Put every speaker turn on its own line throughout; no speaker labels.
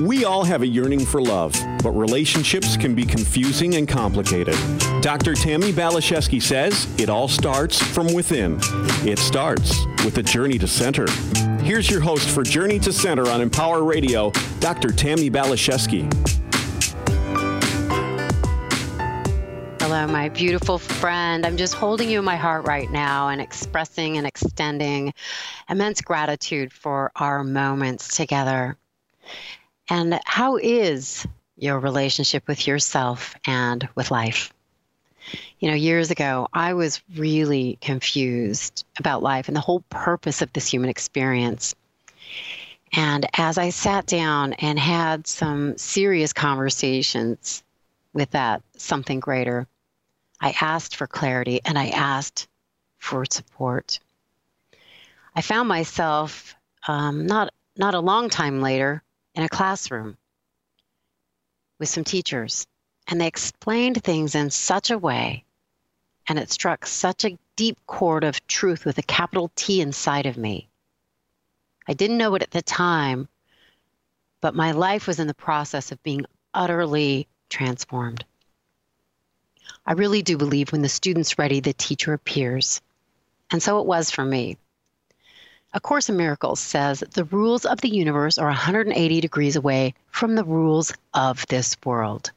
We all have a yearning for love, but relationships can be confusing and complicated. Dr. Tammi Baliszewski says it all starts from within. It starts with a journey to center. Here's your host for Journey to Center on Empower Radio, Dr. Tammi Baliszewski.
Hello, my beautiful friend. I'm just holding you in my heart right now and expressing and extending immense gratitude for our moments together. And how is your relationship with yourself and with life? You know, years ago, I was really confused about life and the whole purpose of this human experience. And as I sat down and had some serious conversations with that something greater, I asked for clarity and I asked for support. I found myself um, not not a long time later in a classroom with some teachers, and they explained things in such a way, and it struck such a deep chord of truth with a capital T inside of me. I didn't know it at the time, but my life was in the process of being utterly transformed. I really do believe when the student's ready, the teacher appears. And so it was for me. A Course in Miracles says the rules of the universe are 180 degrees away from the rules of this world.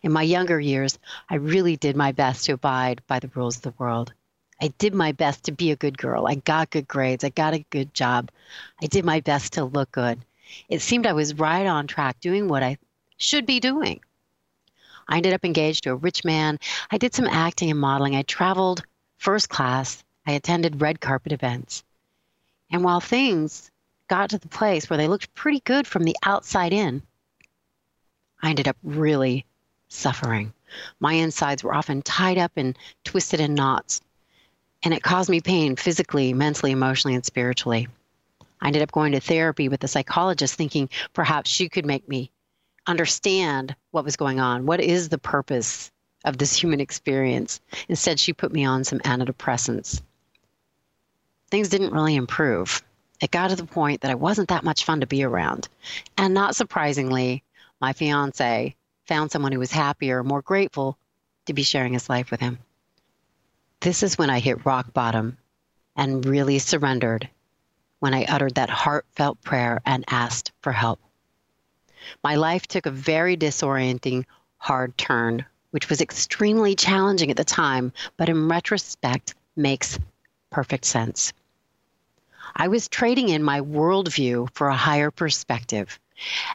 In my younger years, I really did my best to abide by the rules of the world. I did my best to be a good girl. I got good grades. I got a good job. I did my best to look good. It seemed I was right on track doing what I should be doing. I ended up engaged to a rich man. I did some acting and modeling. I traveled first class. I attended red carpet events. And while things got to the place where they looked pretty good from the outside in, I ended up really suffering. My insides were often tied up and twisted in knots, and it caused me pain physically, mentally, emotionally, and spiritually. I ended up going to therapy with a psychologist, thinking perhaps she could make me understand what was going on. What is the purpose of this human experience? Instead, she put me on some antidepressants things didn't really improve. It got to the point that I wasn't that much fun to be around. And not surprisingly, my fiance found someone who was happier, more grateful to be sharing his life with him. This is when I hit rock bottom and really surrendered when I uttered that heartfelt prayer and asked for help. My life took a very disorienting, hard turn, which was extremely challenging at the time, but in retrospect makes perfect sense. I was trading in my worldview for a higher perspective.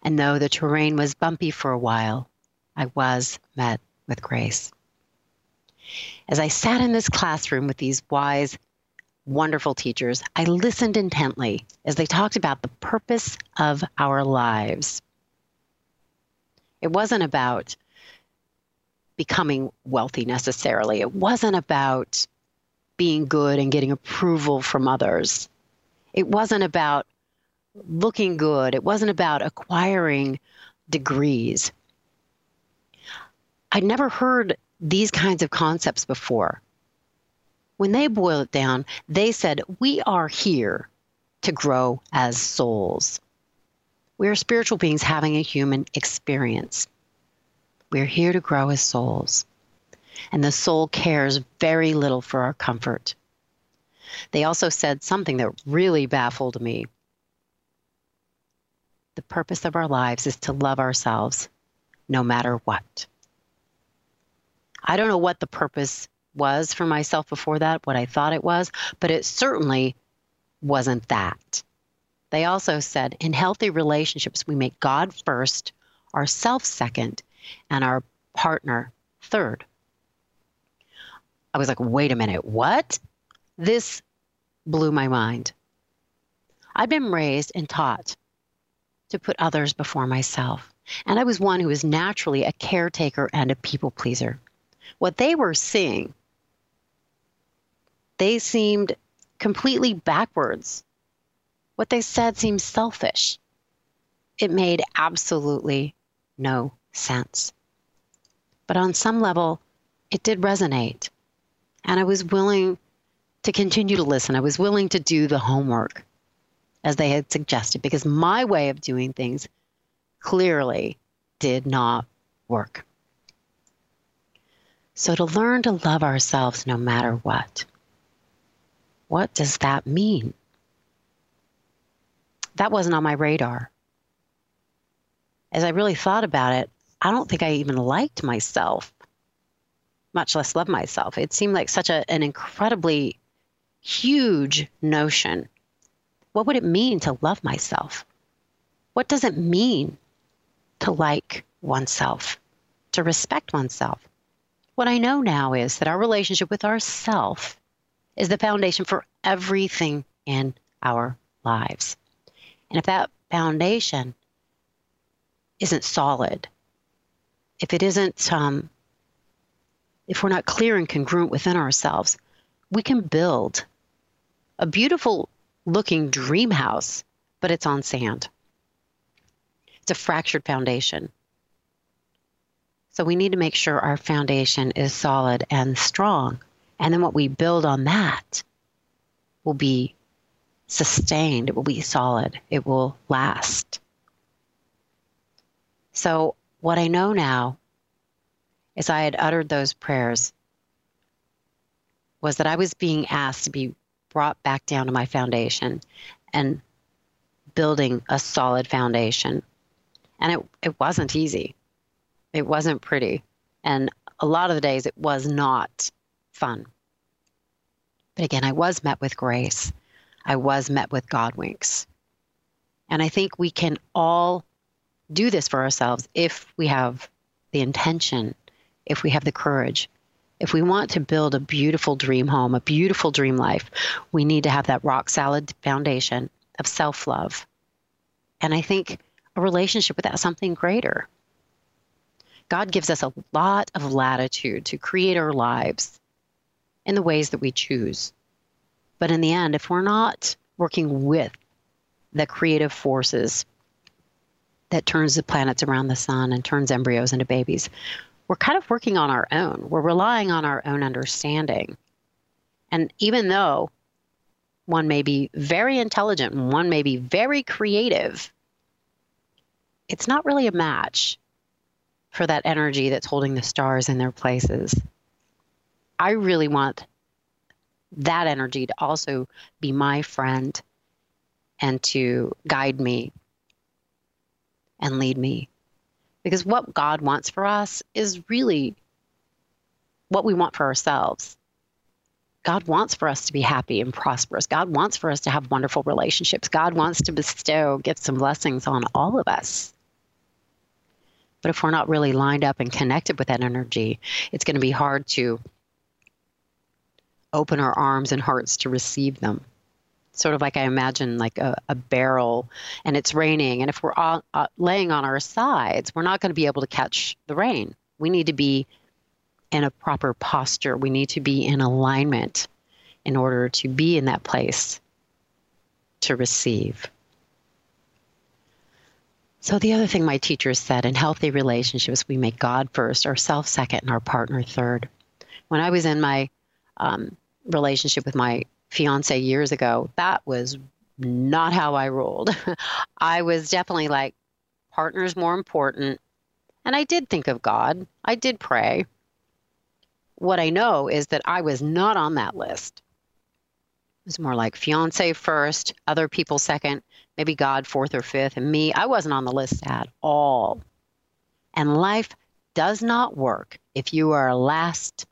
And though the terrain was bumpy for a while, I was met with grace. As I sat in this classroom with these wise, wonderful teachers, I listened intently as they talked about the purpose of our lives. It wasn't about becoming wealthy necessarily, it wasn't about being good and getting approval from others. It wasn't about looking good, it wasn't about acquiring degrees. I'd never heard these kinds of concepts before. When they boil it down, they said, We are here to grow as souls. We are spiritual beings having a human experience. We're here to grow as souls. And the soul cares very little for our comfort. They also said something that really baffled me. The purpose of our lives is to love ourselves no matter what. I don't know what the purpose was for myself before that, what I thought it was, but it certainly wasn't that. They also said in healthy relationships, we make God first, ourself second, and our partner third. I was like, wait a minute, what? This blew my mind. I'd been raised and taught to put others before myself. And I was one who was naturally a caretaker and a people pleaser. What they were seeing, they seemed completely backwards. What they said seemed selfish. It made absolutely no sense. But on some level, it did resonate. And I was willing to continue to listen. I was willing to do the homework as they had suggested because my way of doing things clearly did not work. So, to learn to love ourselves no matter what, what does that mean? That wasn't on my radar. As I really thought about it, I don't think I even liked myself, much less love myself. It seemed like such a, an incredibly huge notion. What would it mean to love myself? What does it mean to like oneself, to respect oneself? What I know now is that our relationship with ourself is the foundation for everything in our lives. And if that foundation isn't solid, if it isn't, um, if we're not clear and congruent within ourselves, we can build a beautiful looking dream house, but it's on sand. It's a fractured foundation. So we need to make sure our foundation is solid and strong. And then what we build on that will be sustained, it will be solid, it will last. So, what I know now is I had uttered those prayers was that I was being asked to be brought back down to my foundation and building a solid foundation. And it, it wasn't easy. It wasn't pretty. And a lot of the days it was not fun. But again, I was met with grace. I was met with God winks. And I think we can all do this for ourselves if we have the intention, if we have the courage. If we want to build a beautiful dream home, a beautiful dream life, we need to have that rock solid foundation of self love. And I think a relationship with that something greater. God gives us a lot of latitude to create our lives in the ways that we choose. But in the end, if we're not working with the creative forces that turns the planets around the sun and turns embryos into babies, we're kind of working on our own. We're relying on our own understanding. And even though one may be very intelligent one may be very creative, it's not really a match for that energy that's holding the stars in their places. I really want that energy to also be my friend and to guide me and lead me. Because what God wants for us is really what we want for ourselves. God wants for us to be happy and prosperous. God wants for us to have wonderful relationships. God wants to bestow gifts and blessings on all of us. But if we're not really lined up and connected with that energy, it's going to be hard to open our arms and hearts to receive them. Sort of like I imagine, like a, a barrel, and it's raining. And if we're all, uh, laying on our sides, we're not going to be able to catch the rain. We need to be in a proper posture. We need to be in alignment in order to be in that place to receive. So, the other thing my teachers said in healthy relationships, we make God first, ourselves second, and our partner third. When I was in my um, relationship with my fiance years ago, that was not how I rolled. I was definitely like, partner's more important. And I did think of God, I did pray. What I know is that I was not on that list. It was more like fiance first, other people second, maybe God fourth or fifth, and me, I wasn't on the list at all. And life does not work if you are last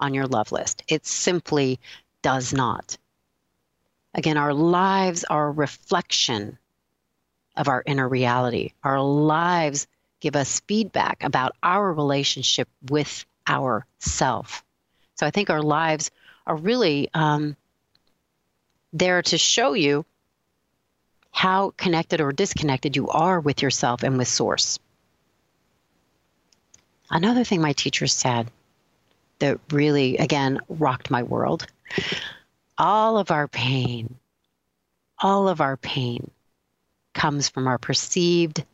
on your love list. It simply does not. Again, our lives are a reflection of our inner reality. Our lives give us feedback about our relationship with ourself. So I think our lives are really um, there to show you how connected or disconnected you are with yourself and with Source. Another thing my teacher said that really, again, rocked my world all of our pain, all of our pain comes from our perceived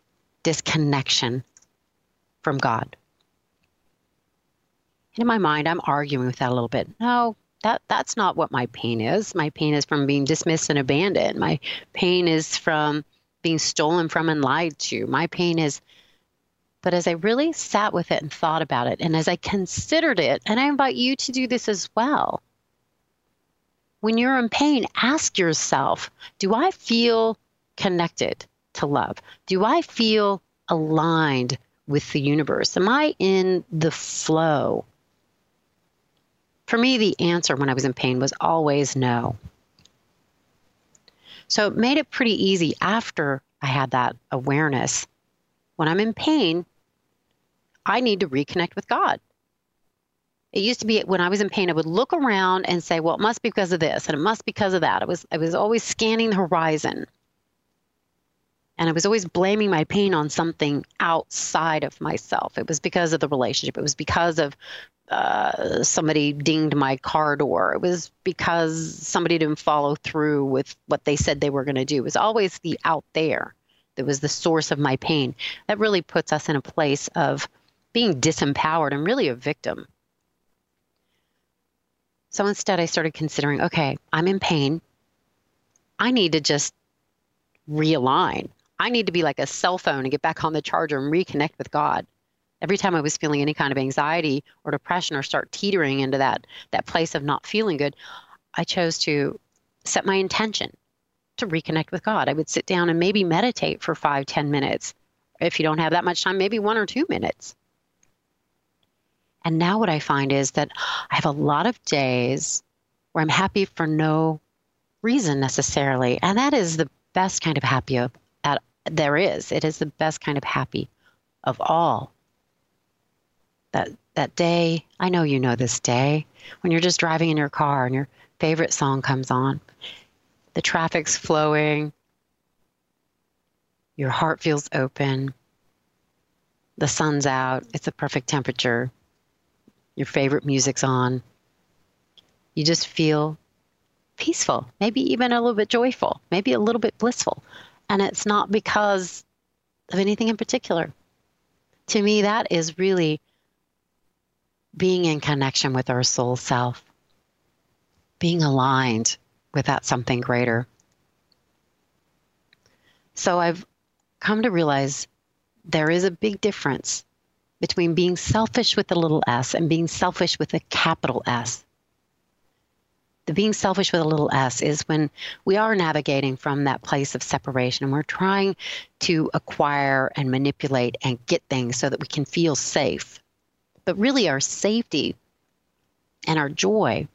disconnection from God. In my mind, I'm arguing with that a little bit. No, that that's not what my pain is. My pain is from being dismissed and abandoned. My pain is from being stolen from and lied to. My pain is but as I really sat with it and thought about it, and as I considered it, and I invite you to do this as well. When you're in pain, ask yourself Do I feel connected to love? Do I feel aligned with the universe? Am I in the flow? For me, the answer when I was in pain was always no. So it made it pretty easy after I had that awareness when I'm in pain, I need to reconnect with God. It used to be when I was in pain, I would look around and say, well, it must be because of this and it must be because of that. I was, I was always scanning the horizon. And I was always blaming my pain on something outside of myself. It was because of the relationship. It was because of uh, somebody dinged my car door. It was because somebody didn't follow through with what they said they were going to do. It was always the out there that was the source of my pain. That really puts us in a place of being disempowered and really a victim. So instead, I started considering okay, I'm in pain. I need to just realign. I need to be like a cell phone and get back on the charger and reconnect with God. Every time I was feeling any kind of anxiety or depression or start teetering into that that place of not feeling good, I chose to set my intention to reconnect with God. I would sit down and maybe meditate for five, ten minutes. If you don't have that much time, maybe one or two minutes. And now what I find is that I have a lot of days where I'm happy for no reason necessarily. And that is the best kind of happy of, there is. It is the best kind of happy of all. That that day, I know you know this day, when you're just driving in your car and your favorite song comes on the traffic's flowing, your heart feels open, the sun's out, it's a perfect temperature, your favorite music's on. You just feel peaceful, maybe even a little bit joyful, maybe a little bit blissful. And it's not because of anything in particular. To me, that is really being in connection with our soul self, being aligned with that something greater. So I've come to realize there is a big difference between being selfish with a little s and being selfish with a capital S. The being selfish with a little s is when we are navigating from that place of separation and we're trying to acquire and manipulate and get things so that we can feel safe. But really, our safety and our joy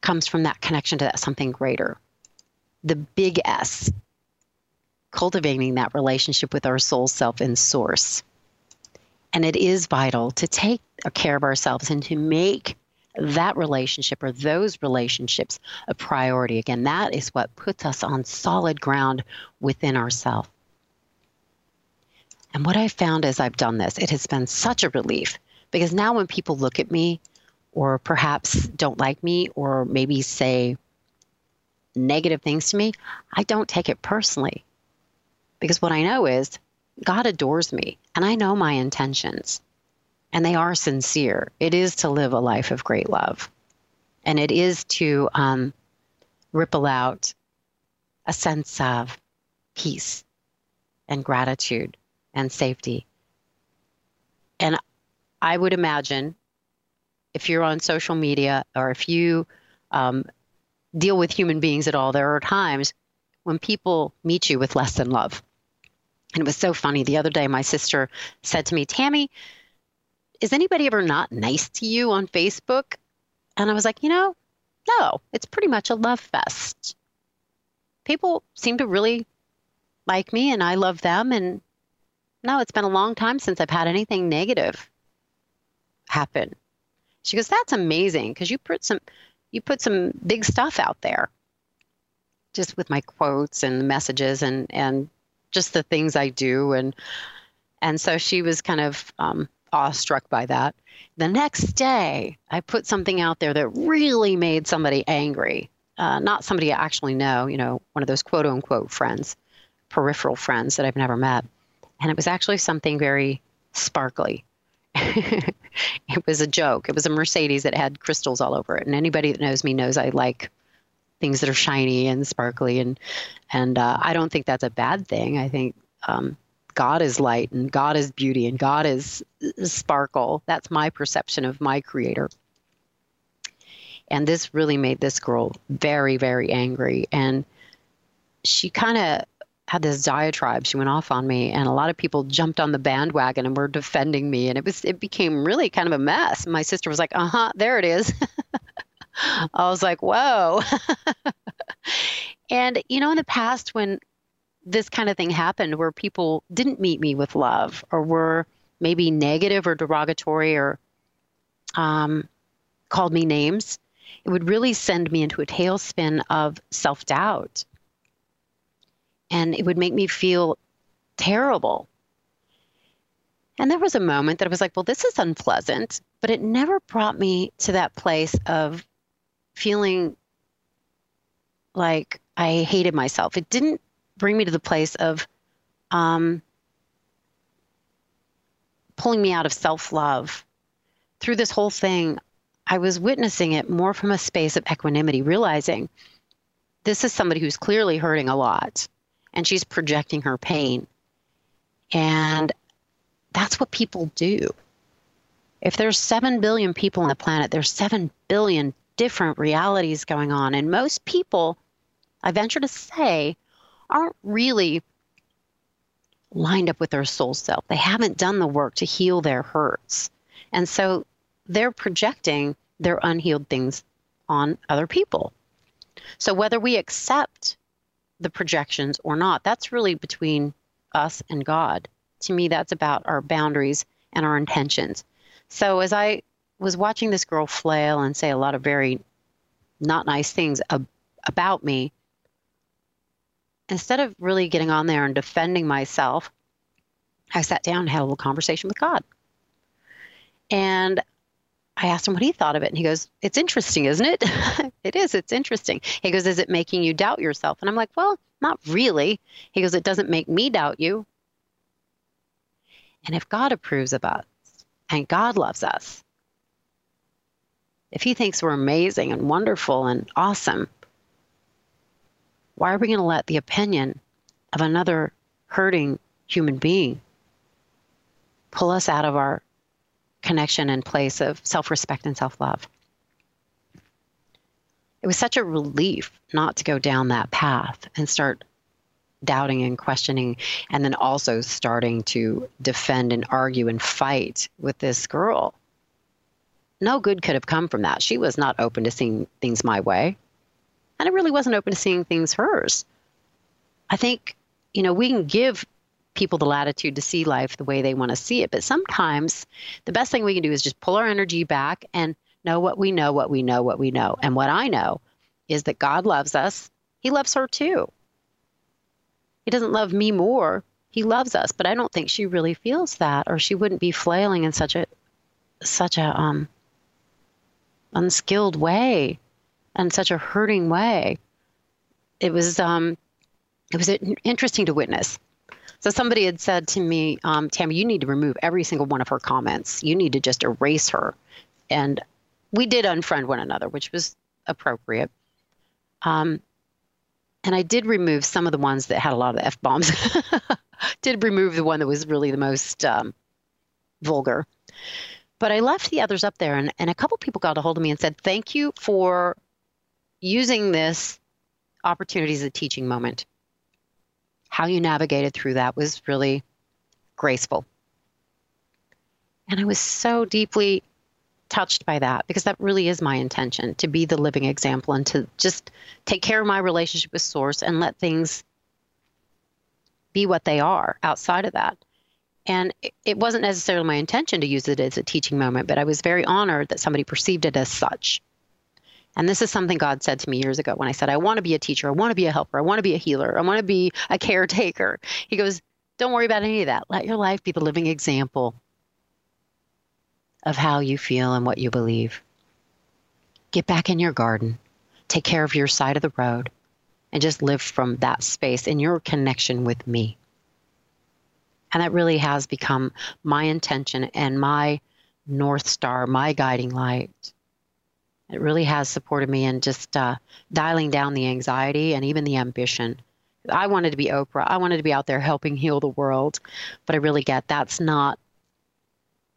comes from that connection to that something greater. The big S, cultivating that relationship with our soul self and source. And it is vital to take care of ourselves and to make that relationship or those relationships a priority. Again, that is what puts us on solid ground within ourselves. And what I've found as I've done this, it has been such a relief because now when people look at me or perhaps don't like me or maybe say negative things to me, I don't take it personally. Because what I know is God adores me and I know my intentions and they are sincere. It is to live a life of great love and it is to um, ripple out a sense of peace and gratitude and safety. And I would imagine if you're on social media or if you um, deal with human beings at all, there are times when people meet you with less than love. And it was so funny. The other day, my sister said to me, Tammi, is anybody ever not nice to you on Facebook? And I was like, you know, no, it's pretty much a love fest. People seem to really like me and I love them. And no, it's been a long time since I've had anything negative happen. She goes, "That's amazing because you put some you put some big stuff out there." Just with my quotes and messages and and just the things I do and and so she was kind of um, awestruck by that. The next day, I put something out there that really made somebody angry. Uh, not somebody I actually know, you know, one of those quote unquote friends, peripheral friends that I've never met. And it was actually something very sparkly. it was a joke. It was a Mercedes that had crystals all over it. And anybody that knows me knows I like things that are shiny and sparkly and and uh, I don't think that's a bad thing. I think um, God is light and God is beauty and God is sparkle. That's my perception of my creator. And this really made this girl very, very angry. And she kind of had this diatribe. She went off on me, and a lot of people jumped on the bandwagon and were defending me. And it was it became really kind of a mess. My sister was like, "Uh huh, there it is." I was like, "Whoa." and you know, in the past, when this kind of thing happened, where people didn't meet me with love, or were maybe negative or derogatory, or um, called me names, it would really send me into a tailspin of self doubt and it would make me feel terrible. And there was a moment that I was like, well, this is unpleasant, but it never brought me to that place of feeling like I hated myself. It didn't bring me to the place of um, pulling me out of self love. Through this whole thing, I was witnessing it more from a space of equanimity, realizing this is somebody who's clearly hurting a lot and she's projecting her pain. And that's what people do. If there's 7 billion people on the planet, there's 7 billion different realities going on. And most people, I venture to say, aren't really lined up with their soul self. They haven't done the work to heal their hurts. And so they're projecting their unhealed things on other people. So whether we accept the projections or not. That's really between us and God. To me, that's about our boundaries and our intentions. So as I was watching this girl flail and say a lot of very not nice things ab- about me, instead of really getting on there and defending myself, I sat down and had a little conversation with God. And I asked him what he thought of it, and he goes, It's interesting, isn't it? it is, it's interesting. He goes, Is it making you doubt yourself? And I'm like, Well, not really. He goes, It doesn't make me doubt you. And if God approves of us and God loves us, if he thinks we're amazing and wonderful and awesome, why are we going to let the opinion of another hurting human being pull us out of our connection and place of self respect and self love. It was such a relief not to go down that path and start doubting and questioning, and then also starting to defend and argue and fight with this girl. No good could have come from that. She was not open to seeing things my way, and I really wasn't open to seeing things hers. I think, you know, we can give people the latitude to see life the way they want to see it. But sometimes the best thing we can do is just pull our energy back and know what we know, what we know, what we know. And what I know is that God loves us. He loves her too. He doesn't love me more. He loves us, but I don't think she really feels that, or she wouldn't be flailing in such a such a um, unskilled way and such a hurting way. It was um, it was interesting to witness so somebody had said to me, um, Tammi, you need to remove every single one of her comments. You need to just erase her. And we did unfriend one another, which was appropriate. Um, and I did remove some of the ones that had a lot of f bombs. did remove the one that was really the most um, vulgar. But I left the others up there, and, and a couple people got a hold of me and said, Thank you for using this opportunity as a teaching moment how you navigated through that was really graceful. And I was so deeply touched by that because that really is my intention to be the living example and to just take care of my relationship with Source and let things be what they are outside of that. And it wasn't necessarily my intention to use it as a teaching moment, but I was very honored that somebody perceived it as such. And this is something God said to me years ago when I said, I want to be a teacher, I want to be a helper, I want to be a healer, I want to be a caretaker. He goes, Don't worry about any of that. Let your life be the living example of how you feel and what you believe. Get back in your garden, take care of your side of the road, and just live from that space in your connection with me. And that really has become my intention and my North Star, my guiding light It really has supported me in just uh, dialing down the anxiety and even the ambition. I wanted to be Oprah. I wanted to be out there helping heal the world, but I really get that's not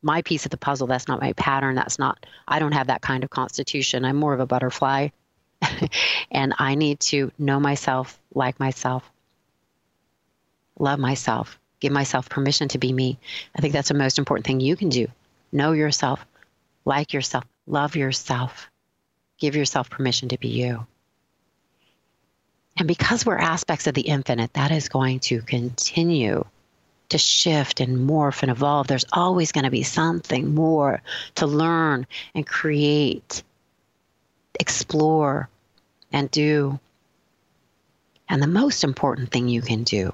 my piece of the puzzle. That's not my pattern. That's not, I don't have that kind of constitution. I'm more of a butterfly. and I need to know myself, like myself, love myself, give myself permission to be me. I think that's the most important thing you can do. Know yourself, like yourself, love yourself, give yourself permission to be you. And because we're aspects of the infinite, that is going to continue to shift and morph and evolve. There's always going to be something more to learn and create, explore, and do. And the most important thing you can do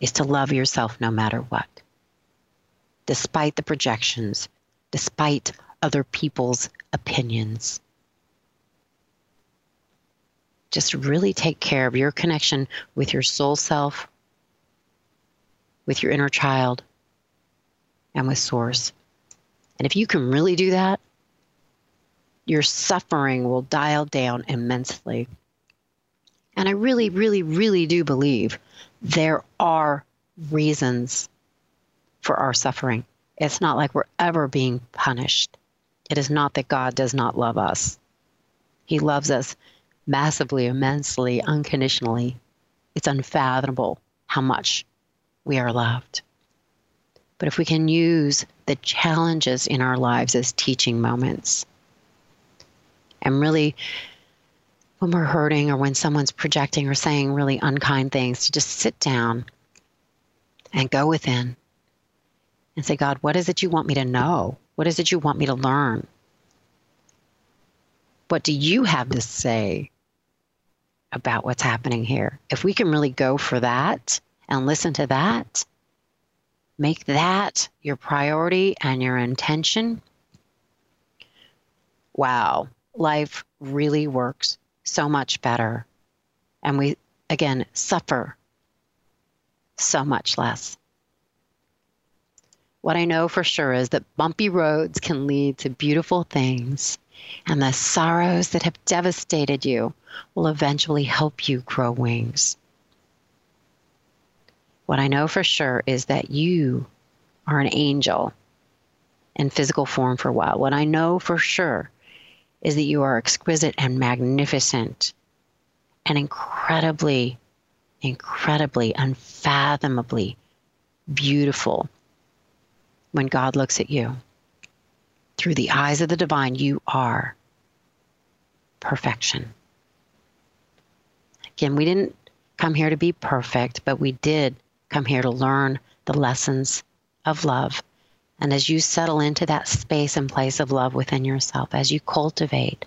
is to love yourself no matter what, despite the projections, despite other people's opinions. Just really take care of your connection with your soul self, with your inner child and with Source. And if you can really do that, your suffering will dial down immensely. And I really, really, really do believe there are reasons for our suffering. It's not like we're ever being punished. It is not that God does not love us. He loves us massively, immensely, unconditionally. It's unfathomable how much we are loved. But if we can use the challenges in our lives as teaching moments, and really, when we're hurting or when someone's projecting or saying really unkind things, to just sit down and go within and say, God, what is it you want me to know? What is it you want me to learn? What do you have to say about what's happening here? If we can really go for that, and listen to that. Make that your priority and your intention. Wow, life really works so much better. And we, again, suffer so much less. What I know for sure is that bumpy roads can lead to beautiful things, and the sorrows that have devastated you will eventually help you grow wings. What I know for sure is that you are an angel in physical form for a while. What I know for sure is that you are exquisite and magnificent and incredibly, incredibly, unfathomably beautiful when God looks at you. Through the eyes of the divine, you are perfection. Again, we didn't come here to be perfect, but we did come here to learn the lessons of love. And as you settle into that space and place of love within yourself, as you cultivate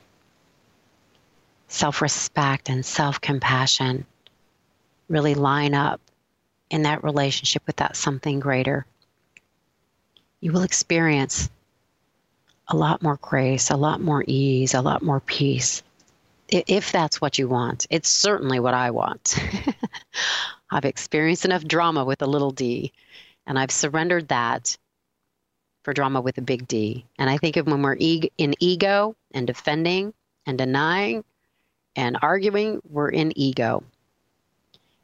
self respect and self compassion, really line up in that relationship with that something greater, you will experience a lot more grace, a lot more ease, a lot more peace. If that's what you want, it's certainly what I want. I've experienced enough drama with a little d, and I've surrendered that for drama with a big D. And I think of when we're e- in ego and defending and denying and arguing, we're in ego.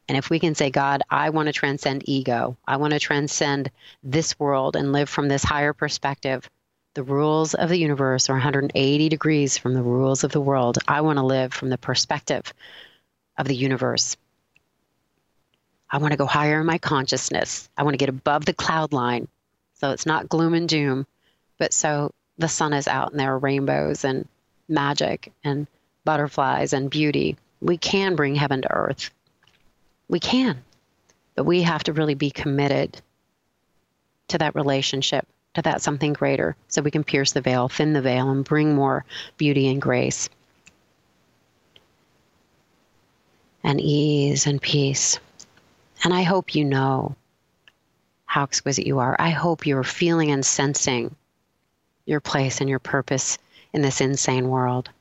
And if we can say, God, I want to transcend ego, I want to transcend this world and live from this higher perspective. The rules of the universe are 180 degrees from the rules of the world. I want to live from the perspective of the universe. I want to go higher in my consciousness. I want to get above the cloud line. So it's not gloom and doom, but so the sun is out and there are rainbows and magic and butterflies and beauty. We can bring heaven to earth. We can. But we have to really be committed to that relationship, to that something greater, so we can pierce the veil, thin the veil, and bring more beauty and grace and ease and peace. And I hope you know how exquisite you are. I hope you're feeling and sensing your place and your purpose in this insane world.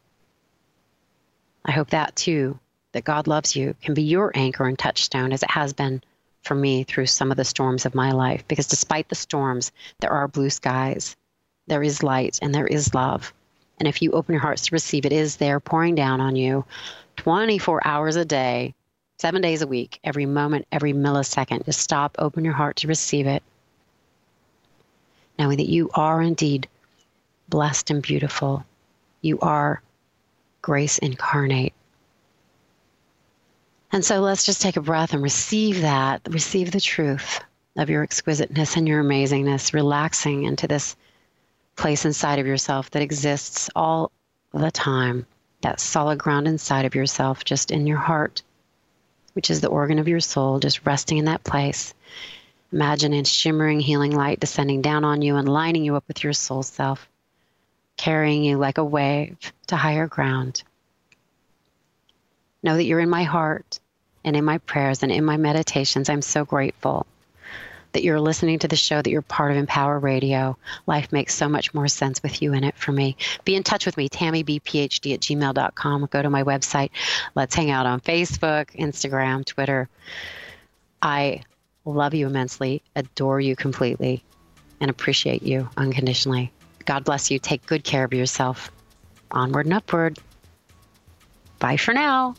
I hope that too, that God loves you, can be your anchor and touchstone as it has been for me through some of the storms of my life. Because despite the storms, there are blue skies, there is light, and there is love. And if you open your hearts to receive, it is there pouring down on you 24 hours a day, seven days a week, every moment, every millisecond. Just stop, open your heart to receive it. Knowing that you are indeed blessed and beautiful. You are grace incarnate. And so let's just take a breath and receive that, receive the truth of your exquisiteness and your amazingness, relaxing into this place inside of yourself that exists all the time, that solid ground inside of yourself, just in your heart, which is the organ of your soul, just resting in that place. Imagine a shimmering healing light descending down on you and lining you up with your soul self, carrying you like a wave to higher ground. Know that you're in my heart and in my prayers and in my meditations. I'm so grateful that you're listening to the show, that you're part of Empower Radio. Life makes so much more sense with you in it for me. Be in touch with me, tammybphd at gmail.com. Go to my website. Let's hang out on Facebook, Instagram, Twitter. I love you immensely, adore you completely, and appreciate you unconditionally. God bless you. Take good care of yourself. Onward and upward. Bye for now.